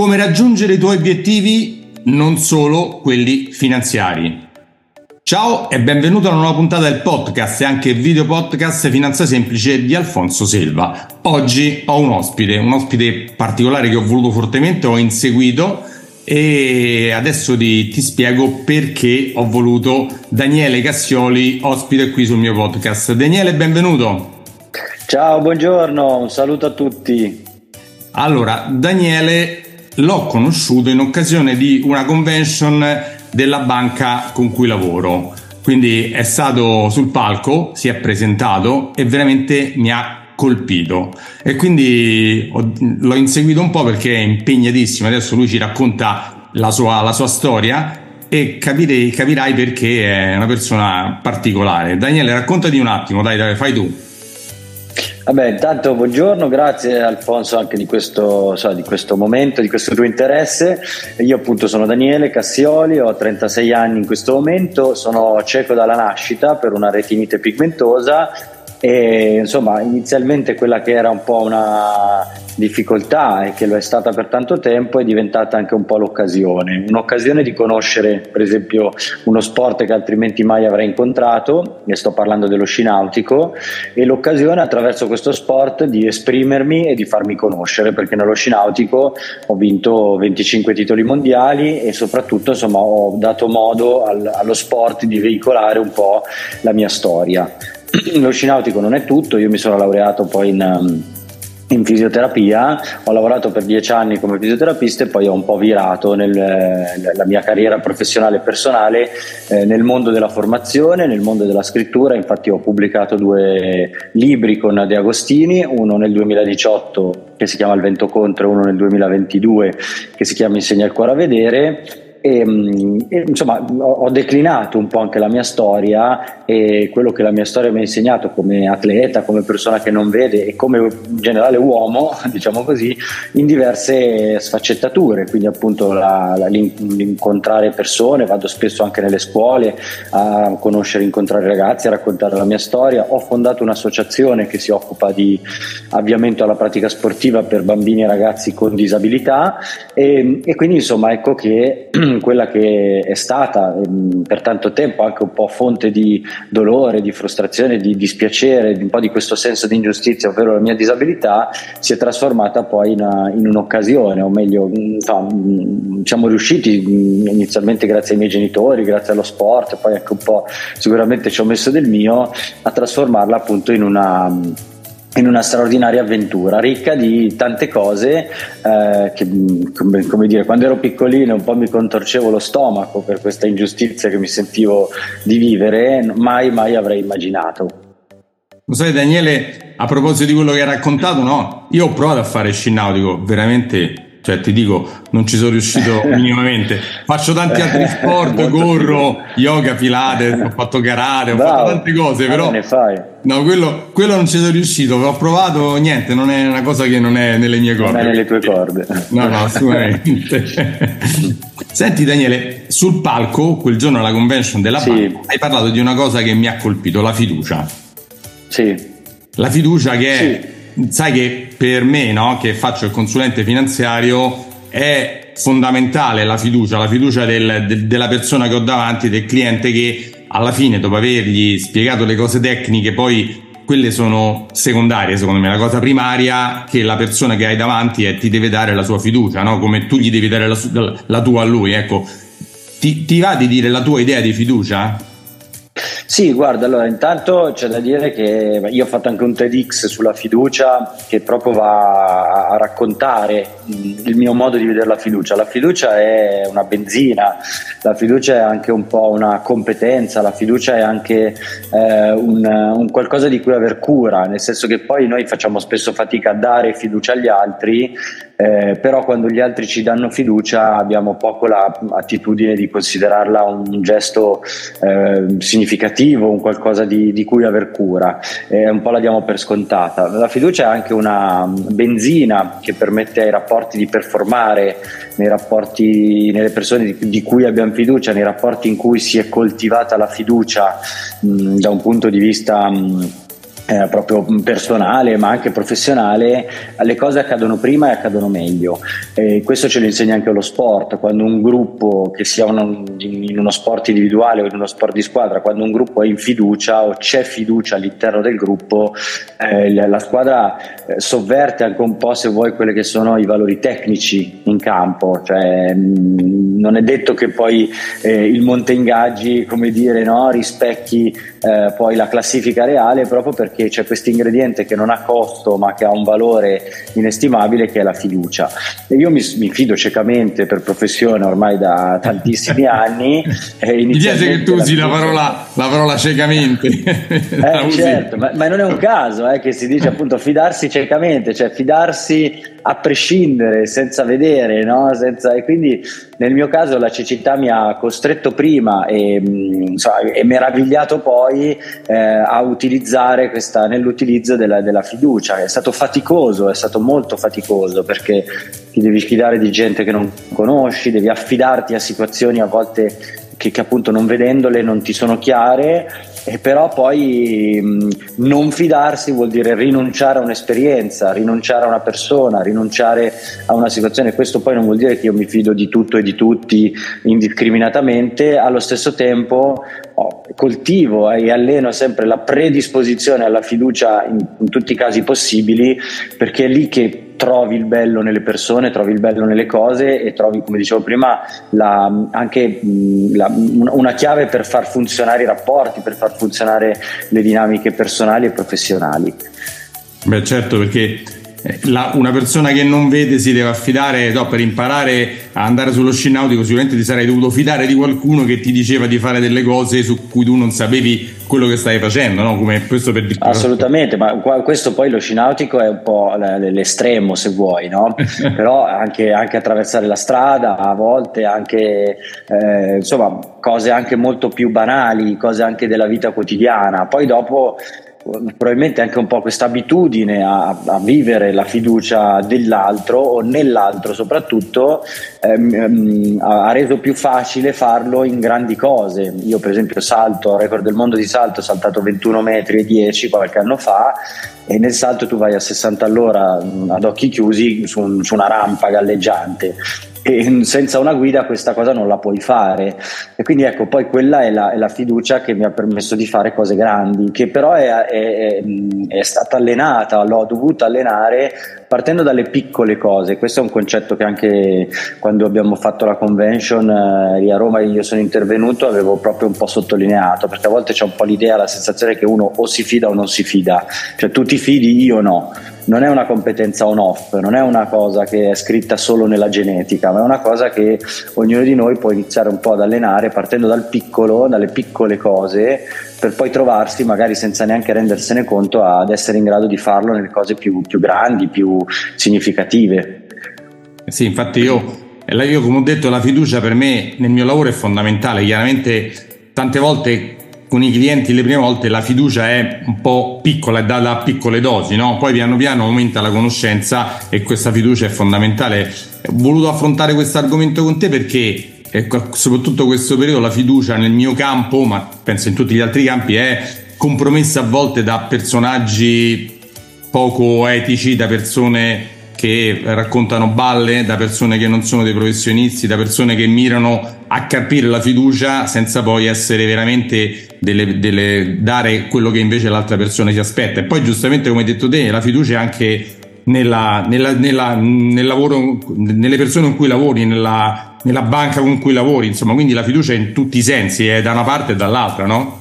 Come raggiungere i tuoi obiettivi, non solo quelli finanziari. Ciao e benvenuto a una nuova puntata del podcast e anche video podcast Finanza Semplice di Alfonso Selva. Oggi ho un ospite, un ospite particolare che ho voluto fortemente, ho inseguito e adesso ti, ti spiego perché ho voluto Daniele Cassioli ospite qui sul mio podcast. Daniele, benvenuto. Ciao, buongiorno, un saluto a tutti. Allora, Daniele l'ho conosciuto in occasione di una convention della banca con cui lavoro. Quindi è stato sul palco, si è presentato e veramente mi ha colpito e quindi ho, l'ho inseguito un po' perché è impegnatissimo. Adesso lui ci racconta la sua, la sua storia e capirei, capirai perché è una persona particolare. Daniele, raccontati un attimo, dai, dai fai tu. Vabbè, intanto buongiorno, grazie Alfonso anche di questo, so, di questo, momento, di questo tuo interesse. Io appunto sono Daniele Cassioli, ho 36 anni in questo momento, sono cieco dalla nascita per una retinite pigmentosa e insomma inizialmente quella che era un po' una difficoltà e che lo è stata per tanto tempo è diventata anche un po' l'occasione, un'occasione di conoscere per esempio uno sport che altrimenti mai avrei incontrato, e sto parlando dello sci nautico, e l'occasione attraverso questo sport di esprimermi e di farmi conoscere, perché nello sci nautico ho vinto 25 titoli mondiali e soprattutto insomma ho dato modo al, allo sport di veicolare un po' la mia storia. Lo sci nautico non è tutto, io mi sono laureato poi in, um, in fisioterapia, ho lavorato per dieci anni come fisioterapista e poi ho un po' virato nella mia carriera professionale e personale eh, nel mondo della formazione, nel mondo della scrittura, infatti ho pubblicato due libri con De Agostini, uno nel 2018 che si chiama Il vento contro e uno nel 2022 che si chiama Insegna il cuore a vedere e, mm, e, insomma ho, declinato un po' anche la mia storia e quello che la mia storia mi ha insegnato come atleta, come persona che non vede e come generale uomo, diciamo così, in diverse sfaccettature, quindi appunto la, la, l'incontrare persone, vado spesso anche nelle scuole a conoscere, incontrare ragazzi, a raccontare la mia storia, ho fondato un'associazione che si occupa di avviamento alla pratica sportiva per bambini e ragazzi con disabilità. E, e quindi insomma ecco che quella che è stata ehm, per tanto tempo anche un po' fonte di dolore, di frustrazione, di dispiacere, di un po' di questo senso di ingiustizia, ovvero la mia disabilità, si è trasformata poi in, una, in un'occasione, o meglio, insomma, siamo riusciti inizialmente grazie ai miei genitori, grazie allo sport, poi anche un po' sicuramente ci ho messo del mio, a trasformarla appunto in una in una straordinaria avventura ricca di tante cose eh, che come, come, dire quando ero piccolino un po' mi contorcevo lo stomaco per questa ingiustizia che mi sentivo di vivere mai mai avrei immaginato. Lo sai Daniele a proposito di quello che hai raccontato no? Io ho provato a fare sci nautico veramente cioè ti dico non ci sono riuscito minimamente. Faccio tanti altri sport corro yoga pilates ho fatto karate ho Bravo. fatto tante cose però ne fai. no quello, quello, non ci sono riuscito. Ho provato niente non è una cosa che non è nelle mie corde non è nelle tue corde. No no assolutamente. Senti Daniele sul palco quel giorno alla convention della sì. banca hai parlato di una cosa che mi ha colpito la fiducia. Sì. La fiducia che è sì sai che per me, no, che faccio il consulente finanziario, è fondamentale la fiducia, la fiducia del, de, della persona che ho davanti, del cliente che alla fine, dopo avergli spiegato le cose tecniche, poi quelle sono secondarie secondo me, la cosa primaria che la persona che hai davanti è, ti deve dare la sua fiducia, no? come tu gli devi dare la, la tua a lui. Ecco, ti, ti va di dire la tua idea di fiducia? Sì, guarda, allora intanto c'è da dire che io ho fatto anche un TEDx sulla fiducia che proprio va raccontare il mio modo di vedere la fiducia. La fiducia è una benzina, la fiducia è anche un po' una competenza, la fiducia è anche eh, un, un, qualcosa di cui aver cura, nel senso che poi noi facciamo spesso fatica a dare fiducia agli altri eh, però quando gli altri ci danno fiducia abbiamo poco l'attitudine di considerarla un gesto eh, significativo, un qualcosa di, di, cui aver cura, eh, un po' la diamo per scontata. La fiducia è anche una benzina che permette ai rapporti di performare, nei rapporti, nelle persone di, di cui abbiamo fiducia, nei rapporti in cui si è coltivata la fiducia mh, da un punto di vista... Mh, eh, proprio personale ma anche professionale, le cose accadono prima e accadono meglio. E questo ce lo insegna anche lo sport, quando un gruppo, che sia uno, in uno sport individuale o in uno sport di squadra, quando un gruppo è in fiducia o c'è fiducia all'interno del gruppo, eh, la squadra eh, sovverte anche un po' se vuoi quelli che sono i valori tecnici in campo, cioè, mh, non è detto che poi eh, il monte ingaggi come dire, no, rispecchi eh, poi la classifica reale proprio perché c'è questo ingrediente che non ha costo ma che ha un valore inestimabile che è la fiducia. E io mi, mi fido ciecamente per professione ormai da tantissimi anni mi piace che tu usi la, la parola, la parola ciecamente. Eh, certo, ma, ma, non è un caso eh, che si dice appunto fidarsi ciecamente cioè fidarsi a prescindere senza vedere no? senza, e quindi nel mio caso la cecità mi ha costretto prima e, mm, so, e meravigliato poi eh, a utilizzare questa, nell'utilizzo della, della fiducia. È stato faticoso, è stato molto faticoso perché ti devi fidare di gente che non conosci, devi affidarti a situazioni a volte che, che appunto non vedendole non ti sono chiare e però poi mh, non fidarsi vuol dire rinunciare a un'esperienza, rinunciare a una persona, rinunciare a una situazione. Questo poi non vuol dire che io mi fido di tutto e di tutti indiscriminatamente, allo stesso tempo oh, coltivo e alleno sempre la predisposizione alla fiducia in, in tutti i casi possibili perché è lì che trovi il bello nelle persone, trovi il bello nelle cose e trovi, come dicevo prima, la, anche la, una chiave per far funzionare i rapporti, per far funzionare le dinamiche personali e professionali. Beh certo perché la, una persona che non vede si deve affidare no, per imparare a andare sullo sci nautico sicuramente ti sarei dovuto fidare di qualcuno che ti diceva di fare delle cose su cui tu non sapevi quello che stai facendo no? come questo per assolutamente ma questo poi lo sci nautico è un po' l'estremo se vuoi no? però anche, anche, attraversare la strada a volte anche eh, insomma cose anche molto più banali cose anche della vita quotidiana poi dopo probabilmente anche un po' questa abitudine a, a, vivere la fiducia dell'altro o nell'altro soprattutto ehm, ha reso più facile farlo in grandi cose. Io per esempio salto, record del mondo di salto ho saltato 21 metri e 10 qualche anno fa e nel salto tu vai a 60 all'ora ad occhi chiusi su, un, su una rampa galleggiante e senza una guida questa cosa non la puoi fare. E quindi ecco poi quella è la, è la fiducia che mi ha permesso di fare cose grandi che però è, è, è, stata allenata l'ho dovuta allenare partendo dalle piccole cose. Questo è un concetto che anche quando abbiamo fatto la convention eh, a Roma io sono intervenuto avevo proprio un po' sottolineato perché a volte c'è un po' l'idea la sensazione che uno o si fida o non si fida. Cioè tu ti fidi io no non è una competenza on-off, non è una cosa che è scritta solo nella genetica, ma è una cosa che ognuno di noi può iniziare un po' ad allenare partendo dal piccolo, dalle piccole cose, per poi trovarsi magari senza neanche rendersene conto ad essere in grado di farlo nelle cose più, più grandi, più significative. Sì, infatti io io come ho detto la fiducia per me nel mio lavoro è fondamentale, chiaramente tante volte con i clienti le prime volte la fiducia è un po' piccola, è data a piccole dosi, no? poi piano piano aumenta la conoscenza e questa fiducia è fondamentale. Ho voluto affrontare questo argomento con te perché soprattutto questo periodo la fiducia nel mio campo, ma penso in tutti gli altri campi, è compromessa a volte da personaggi poco etici, da persone che raccontano balle, da persone che non sono dei professionisti, da persone che mirano a capire la fiducia senza poi essere veramente delle, delle, dare quello che invece l'altra persona si aspetta. E poi giustamente come hai detto te, la fiducia è anche nella, nella, nella, nel lavoro, nelle persone con cui lavori, nella, banca con cui lavori, insomma, quindi la fiducia in tutti i sensi, è da una parte e dall'altra, no?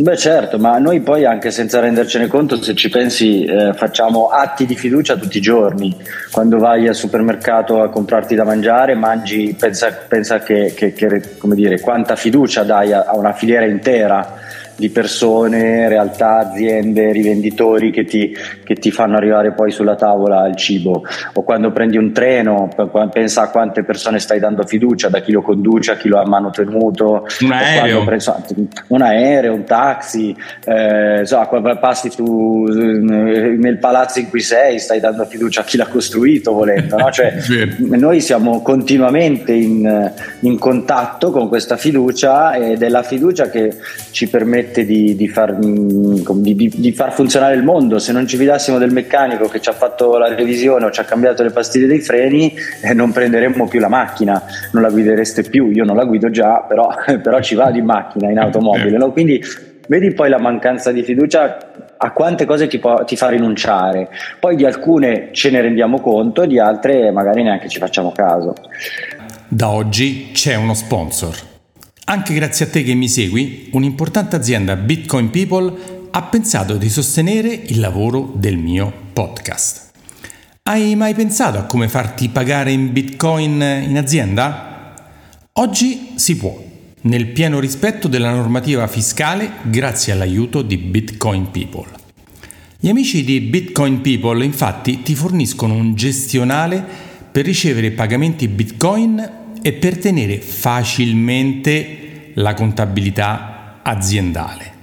Beh certo, ma noi poi anche senza rendercene conto, se ci pensi, eh, facciamo atti di fiducia tutti i giorni. Quando vai al supermercato a comprarti da mangiare, mangi, pensa, pensa che, che, che dire, quanta fiducia dai a, a una filiera intera di persone, realtà, aziende, rivenditori che ti, che ti, fanno arrivare poi sulla tavola il cibo. O quando prendi un treno, pensa a quante persone stai dando fiducia, da chi lo conduce a chi lo ha manutenuto. Un aereo. Preso, un aereo, un taxi, eh, so, passi tu nel palazzo in cui sei, stai dando fiducia a chi l'ha costruito volendo. No? Cioè, noi siamo continuamente in, in contatto con questa fiducia ed è la fiducia che ci permette permette di, di, far, mm, di, di, far, funzionare il mondo. Se non ci fidassimo del meccanico che ci ha fatto la revisione o ci ha cambiato le pastiglie dei freni, eh, non prenderemmo più la macchina, non la guidereste più. Io non la guido già, però, però ci vado in macchina, in automobile. No? Quindi vedi poi la mancanza di fiducia a quante cose ti, può, ti, fa rinunciare. Poi di alcune ce ne rendiamo conto, di altre magari neanche ci facciamo caso. Da oggi c'è uno sponsor. Anche grazie a te che mi segui, un'importante azienda Bitcoin People ha pensato di sostenere il lavoro del mio podcast. Hai mai pensato a come farti pagare in Bitcoin in azienda? Oggi si può nel pieno rispetto della normativa fiscale grazie all'aiuto di Bitcoin People. Gli amici di Bitcoin People infatti ti forniscono un gestionale per ricevere pagamenti Bitcoin e per tenere facilmente la contabilità aziendale.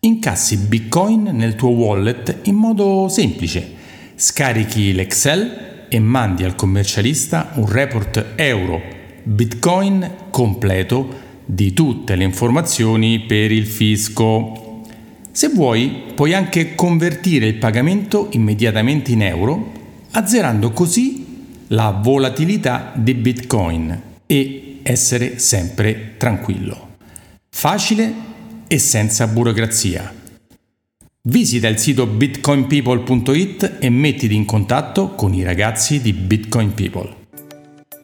Incassi Bitcoin nel tuo wallet in modo semplice. Scarichi l'Excel e mandi al commercialista un report euro Bitcoin completo di tutte le informazioni per il fisco. Se vuoi, puoi anche convertire il pagamento immediatamente in euro, azzerando così la volatilità di Bitcoin e essere sempre tranquillo. Facile e senza burocrazia. Visita il sito bitcoinpeople.it e mettiti in contatto con i ragazzi di Bitcoin People.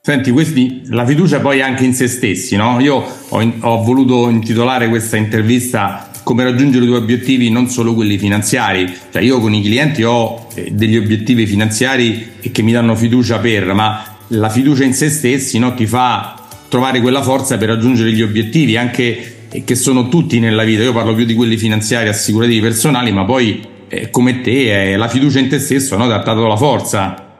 Senti, questi, la fiducia poi anche in se stessi, no? Io ho, ho, voluto intitolare questa intervista come raggiungere i tuoi obiettivi, non solo quelli finanziari. Cioè io con i clienti ho eh, degli obiettivi finanziari che mi danno fiducia per, ma la fiducia in se stessi no, ti fa trovare quella forza per raggiungere gli obiettivi, anche eh, che sono tutti nella vita. Io parlo più di quelli finanziari, assicurativi, personali, ma poi eh, come te è la fiducia in te stesso, no? ti ha dato la forza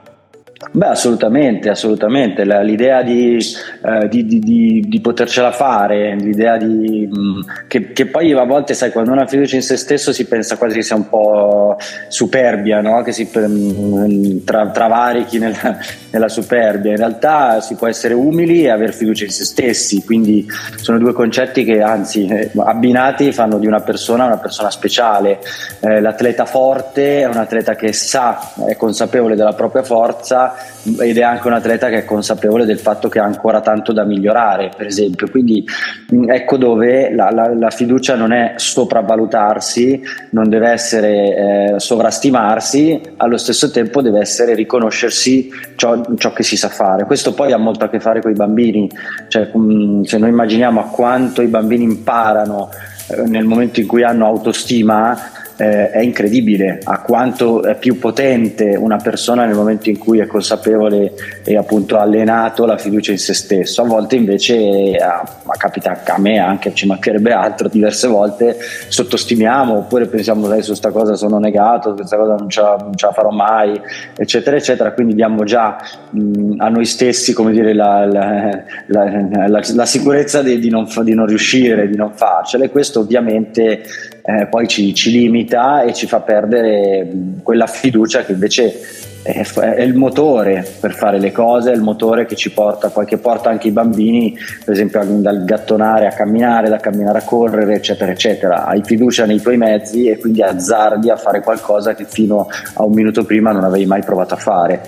Beh, assolutamente, assolutamente. l'idea di, eh, di, di, di, potercela fare, l'idea di, mm, che, che, poi a volte, sai, quando ha fiducia in se stesso si pensa quasi che sia un po' superbia, no? che si mh, mm, tra, travarichi nella, nella, superbia. In realtà si può essere umili e avere fiducia in se stessi, quindi sono due concetti che anzi eh, abbinati fanno di una persona una persona speciale. Eh, l'atleta forte è un atleta che sa, è consapevole della propria forza ed è anche un atleta che è consapevole del fatto che ha ancora tanto da migliorare, per esempio. Quindi mm, ecco dove la, la, la fiducia non è sopravvalutarsi, non deve essere eh, sovrastimarsi, allo stesso tempo deve essere riconoscersi ciò, ciò, che si sa fare. Questo poi ha molto a che fare con i bambini, cioè, mm, se noi immaginiamo a quanto i bambini imparano eh, nel momento in cui hanno autostima, eh, è incredibile a quanto è più potente una persona nel momento in cui è consapevole e appunto allenato la fiducia in se stesso. A volte invece, eh, ma capita a me anche, ci mancherebbe altro, diverse volte sottostimiamo oppure pensiamo su questa cosa sono negato, questa cosa non ce, la, non ce la farò mai, eccetera, eccetera. Quindi diamo già mh, a noi stessi, come dire, la, la, la, la sicurezza di, di, non, di non riuscire, di non farcela e questo ovviamente eh, poi ci, ci, limita e ci fa perdere quella fiducia che invece è, è, il motore per fare le cose, è il motore che ci porta, poi che porta anche i bambini, per esempio dal gattonare a camminare, da camminare a correre, eccetera, eccetera. Hai fiducia nei tuoi mezzi e quindi azzardi a fare qualcosa che fino a un minuto prima non avevi mai provato a fare.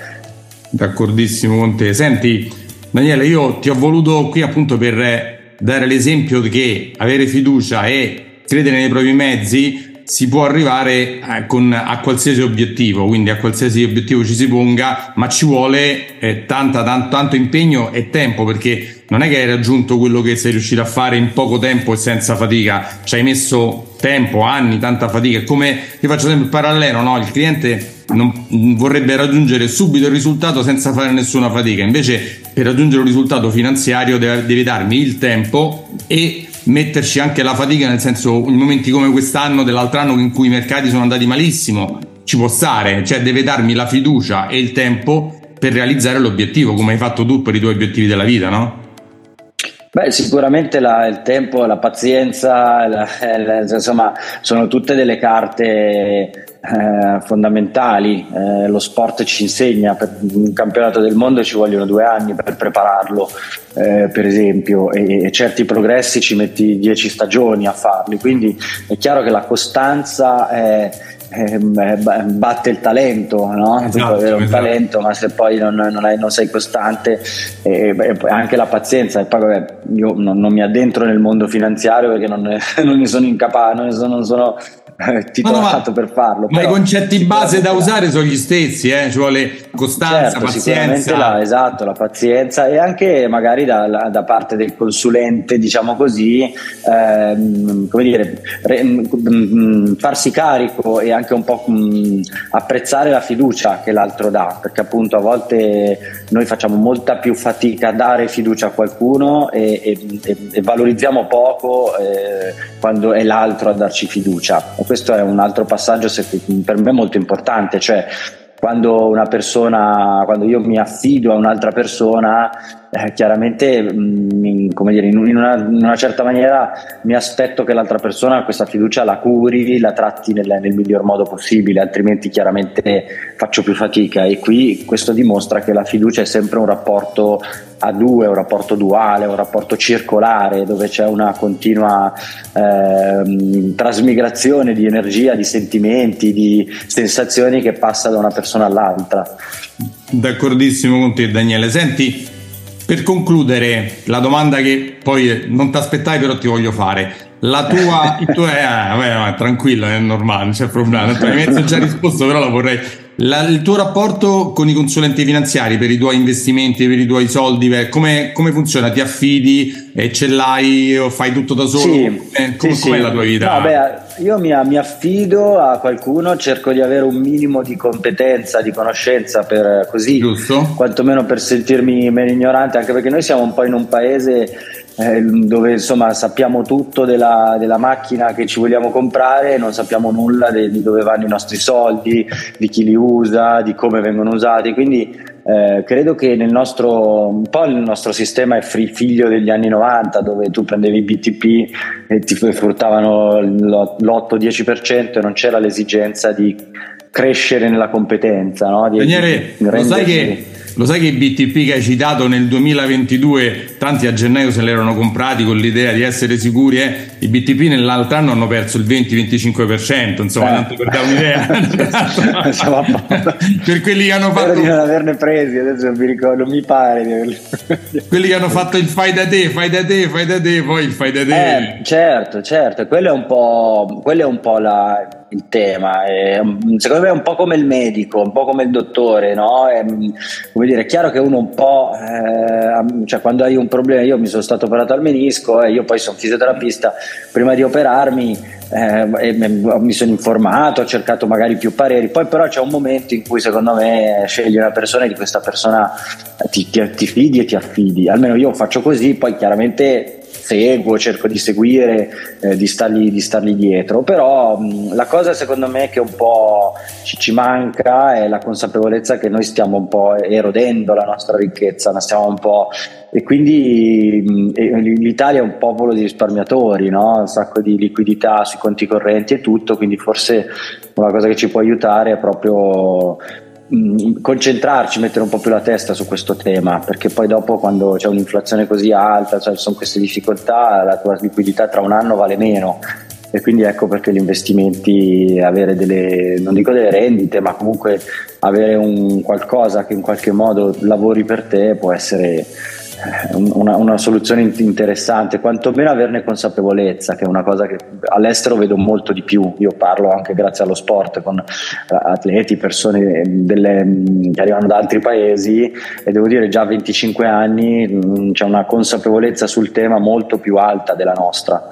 D'accordissimo con te. Senti, Daniele, io ti ho voluto qui appunto per dare l'esempio che avere fiducia e credere nei propri mezzi si può arrivare eh, con, a qualsiasi obiettivo, quindi a qualsiasi obiettivo ci si ponga, ma ci vuole eh, tanta, tanto, tanto impegno e tempo perché non è che hai raggiunto quello che sei riuscito a fare in poco tempo e senza fatica, ci hai messo tempo, anni, tanta fatica. Come io faccio sempre il parallelo, no? il cliente non vorrebbe raggiungere subito il risultato senza fare nessuna fatica, invece per raggiungere un risultato finanziario deve darmi il tempo e metterci anche la fatica, nel senso in momenti come quest'anno, dell'altro anno in cui i mercati sono andati malissimo, ci può stare, cioè deve darmi la fiducia e il tempo per realizzare l'obiettivo, come hai fatto tu per i tuoi obiettivi della vita, no? Beh, sicuramente la, il tempo, la pazienza, la, la, insomma, sono tutte delle carte eh, fondamentali. Eh, lo sport ci insegna, per un campionato del mondo ci vogliono due anni per prepararlo, eh, per esempio, e, e, certi progressi ci metti dieci stagioni a farli. Quindi è chiaro che la costanza è batte il talento, no? Esatto, puoi avere un esatto. talento, ma se poi non, non, hai, non sei costante, eh, anche la pazienza. E poi vabbè, io non, non, mi addentro nel mondo finanziario perché non ne, non ne sono incapace, non, sono, non sono titolato no, per farlo. Ma i concetti base da usare sono gli stessi, eh? ci vuole costanza, certo, pazienza. La, esatto, la pazienza e anche magari da, da parte del consulente, diciamo così, ehm, come dire, re, mh, mm, mm, farsi carico e anche un po' mh, mm, apprezzare la fiducia che l'altro dà, perché appunto a volte noi facciamo molta più fatica a dare fiducia a qualcuno e, e, e valorizziamo poco eh, quando è l'altro a darci fiducia questo è un altro passaggio per me molto importante, cioè quando una persona, quando io mi affido a un'altra persona, eh, chiaramente mh, mm, come dire, in, una, in, una, certa maniera mi aspetto che l'altra persona questa fiducia la curi, la tratti nel, nel, miglior modo possibile, altrimenti chiaramente faccio più fatica e qui questo dimostra che la fiducia è sempre un rapporto a due, un rapporto duale, un rapporto circolare dove c'è una continua eh, trasmigrazione di energia, di sentimenti, di sensazioni che passa da una persona all'altra. D'accordissimo con te Daniele. Senti, per concludere, la domanda che poi non ti aspettai però ti voglio fare. La tua, tuo, eh, vabbè, tranquillo, è normale, non c'è problema. Mi hai già risposto, però la vorrei la, il tuo rapporto con i consulenti finanziari per i tuoi investimenti, per i tuoi soldi, come, come funziona? Ti affidi e ce l'hai o fai tutto da solo? Sì, eh, come, sì, com'è sì. la tua vita? No, beh, io mi, mi, affido a qualcuno, cerco di avere un minimo di competenza, di conoscenza per così, Giusto. quantomeno per sentirmi meno ignorante, anche perché noi siamo un po' in un paese eh, dove insomma sappiamo tutto della, della, macchina che ci vogliamo comprare non sappiamo nulla de, di dove vanno i nostri soldi, di chi li usa, di come vengono usati. Quindi eh, credo che nel nostro, un po' il nostro sistema è figlio degli anni 90 dove tu prendevi i BTP e ti fruttavano l'8-10% e non c'era l'esigenza di crescere nella competenza. No? Di, Daniele, di lo sai che lo sai che i BTP che hai citato nel 2022, tanti a gennaio se li erano comprati con l'idea di essere sicuri, eh? I BTP nell'altro anno hanno perso il 20-25%, insomma, eh. tanto per dare un'idea. per quelli che hanno fatto... Spero di non averne presi, adesso mi ricordo, non mi pare di averli. quelli che hanno fatto il fai da te, fai da te, fai da te, poi il fai da te. Eh, certo, certo, quello è un po', quello è un po la il tema. È, secondo me è un po' come il medico, un po' come il dottore, no? È, come dire, è chiaro che uno un po', eh, cioè quando hai un problema, io mi sono stato operato al menisco e io poi sono fisioterapista, prima di operarmi eh, mi sono informato, ho cercato magari più pareri, poi però c'è un momento in cui secondo me scegli una persona e di questa persona ti, ti, ti fidi e ti affidi, almeno io faccio così, poi chiaramente seguo, cerco di seguire, eh, di, stargli, di, stargli, dietro, però mh, la cosa secondo me che un po' ci, ci, manca è la consapevolezza che noi stiamo un po' erodendo la nostra ricchezza, la stiamo un po' e quindi mh, l'Italia è un popolo di risparmiatori, no? un sacco di liquidità sui conti correnti e tutto, quindi forse una cosa che ci può aiutare è proprio Mm, concentrarci, mettere un po' più la testa su questo tema, perché poi dopo quando c'è un'inflazione così alta, cioè sono queste difficoltà, la tua liquidità tra un anno vale meno. E quindi ecco perché gli investimenti, avere delle, non dico delle rendite, ma comunque avere un qualcosa che in qualche modo lavori per te può essere una, una, soluzione interessante, quantomeno averne consapevolezza, che è una cosa che all'estero vedo molto di più. Io parlo anche grazie allo sport con eh, atleti, persone delle, che arrivano da altri paesi e devo dire già a 25 anni mm, c'è una consapevolezza sul tema molto più alta della nostra.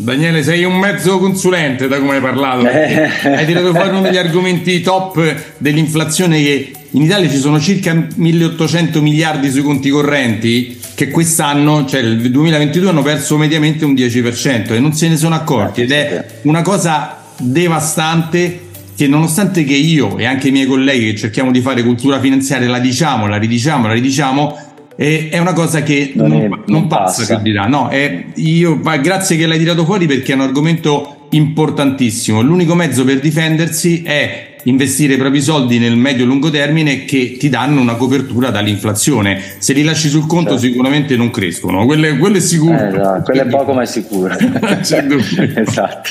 Daniele, sei un mezzo consulente da come hai parlato. Eh. Hai tirato fuori uno degli argomenti top dell'inflazione che in Italia ci sono circa 1800 miliardi sui conti correnti che quest'anno, cioè il 2022, hanno perso mediamente un 10% e non se ne sono accorti ed è una cosa devastante che nonostante che io e anche i miei colleghi che cerchiamo di fare cultura finanziaria la diciamo, la ridiciamo, la ridiciamo, è una cosa che non, non, è, non, non passa, passa. Là. No, è, io, grazie che l'hai tirato fuori perché è un argomento importantissimo. L'unico mezzo per difendersi è investire i propri soldi nel medio-lungo termine che ti danno una copertura dall'inflazione. Se li lasci sul conto certo. sicuramente non crescono, quello, quello è sicuro. Eh, no, quello è poco ma è sicuro. esatto.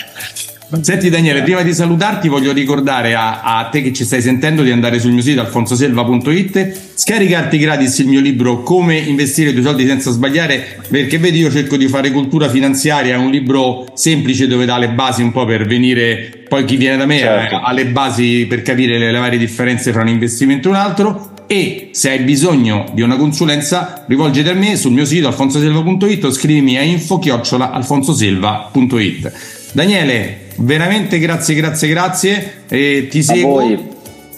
Senti Daniele, prima di salutarti voglio ricordare a, a, te che ci stai sentendo di andare sul mio sito alfonsoselva.it, scaricarti gratis il mio libro Come investire i tuoi soldi senza sbagliare, perché vedi io cerco di fare cultura finanziaria, è un libro semplice dove dà le basi un po' per venire, poi chi viene da me certo. ha, le basi per capire le, le varie differenze fra un investimento e un altro e se hai bisogno di una consulenza rivolgiti a me sul mio sito alfonsoselva.it o scrivimi a info-alfonsoselva.it Daniele, veramente grazie, grazie, grazie. E ti seguo.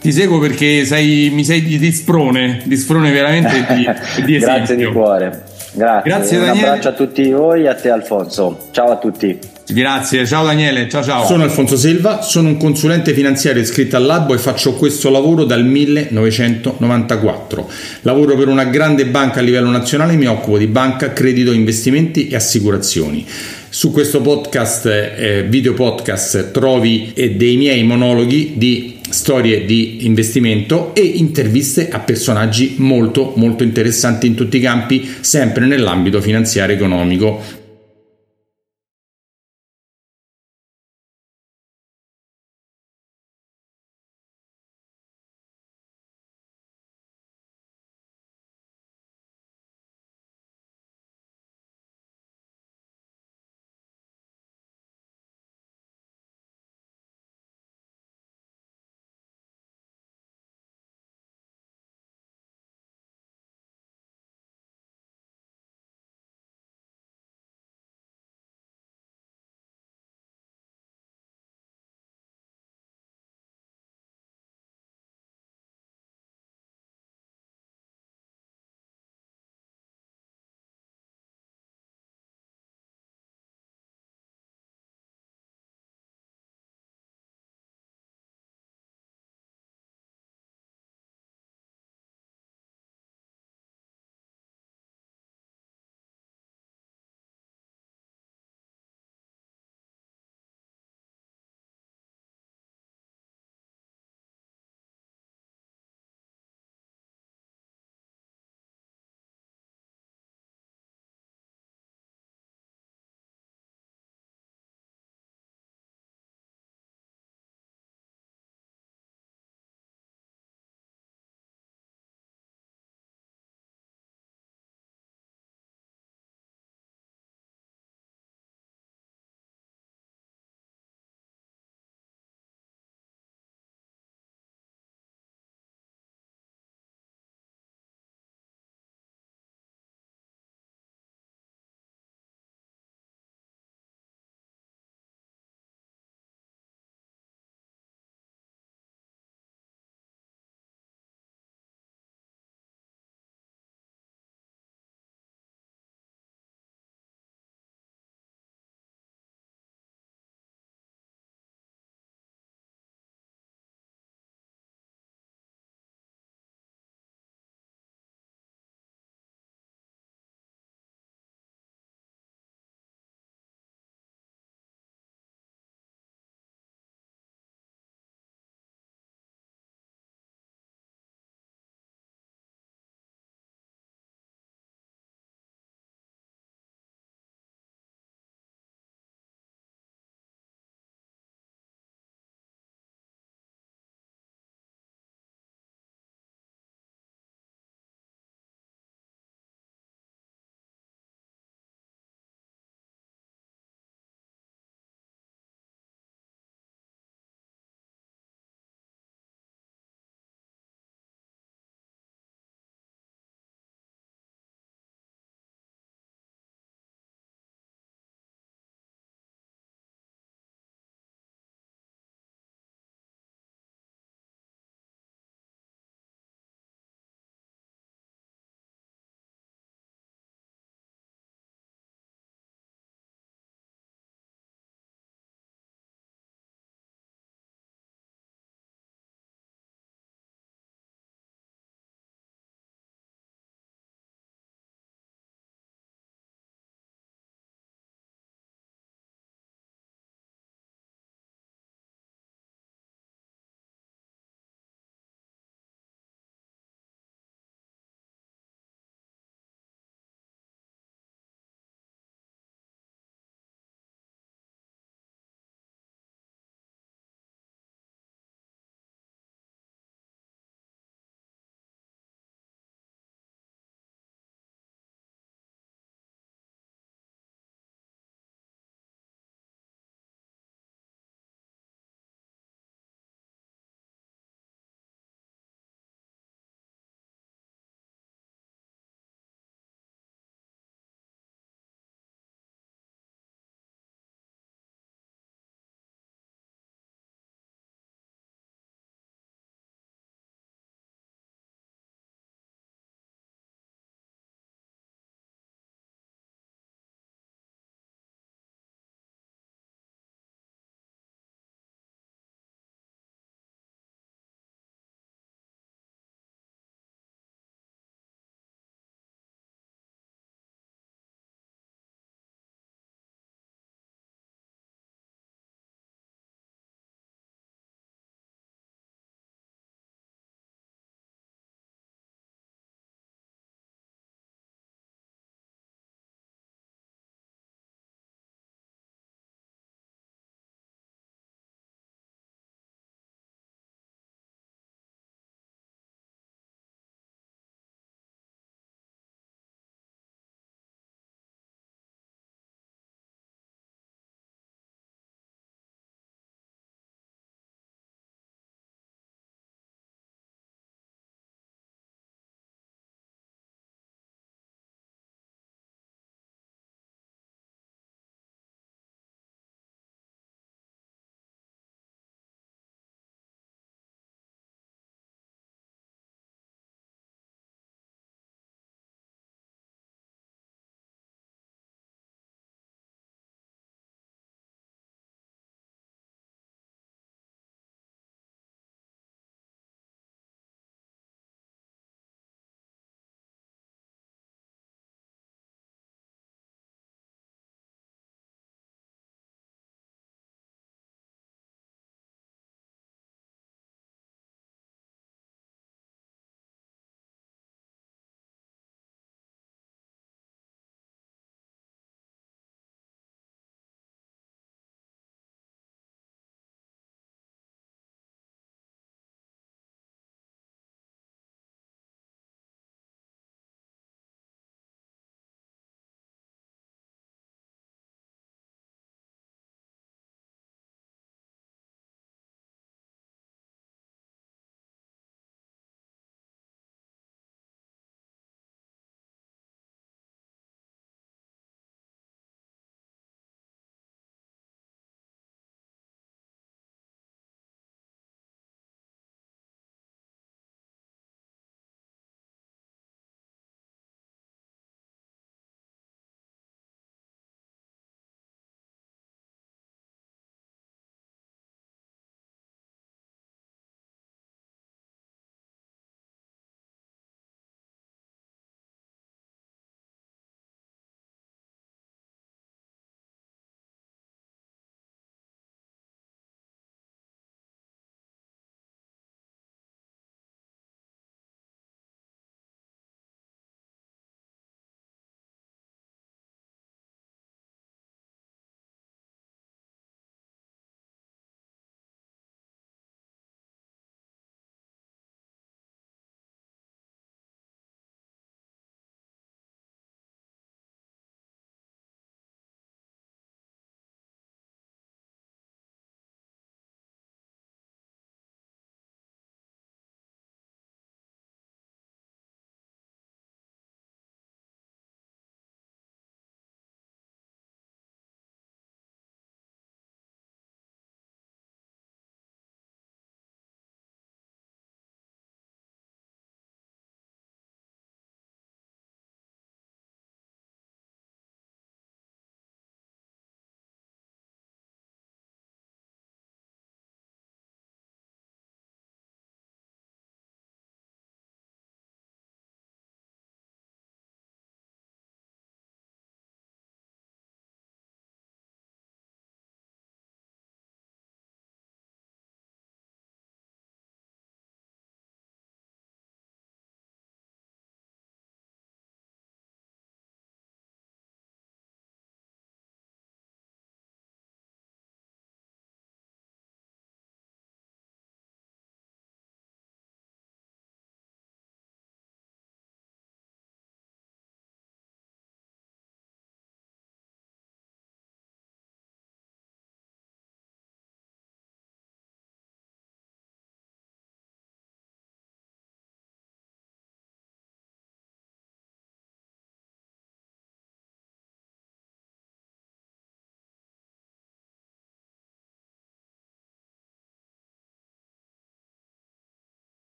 Ti seguo perché sei, mi sei di, di sprone, di sprone veramente di, di Grazie di cuore. Grazie. grazie Un Daniele. abbraccio a tutti voi e a te Alfonso. Ciao a tutti. Grazie, ciao Daniele, ciao ciao. Sono Alfonso Silva, sono un consulente finanziario iscritto al Labo e faccio questo lavoro dal 1994. Lavoro per una grande banca a livello nazionale e mi occupo di banca, credito, investimenti e assicurazioni. Su questo podcast, eh, video podcast, trovi eh, dei miei monologhi di storie di investimento e interviste a personaggi molto molto interessanti in tutti i campi, sempre nell'ambito finanziario economico.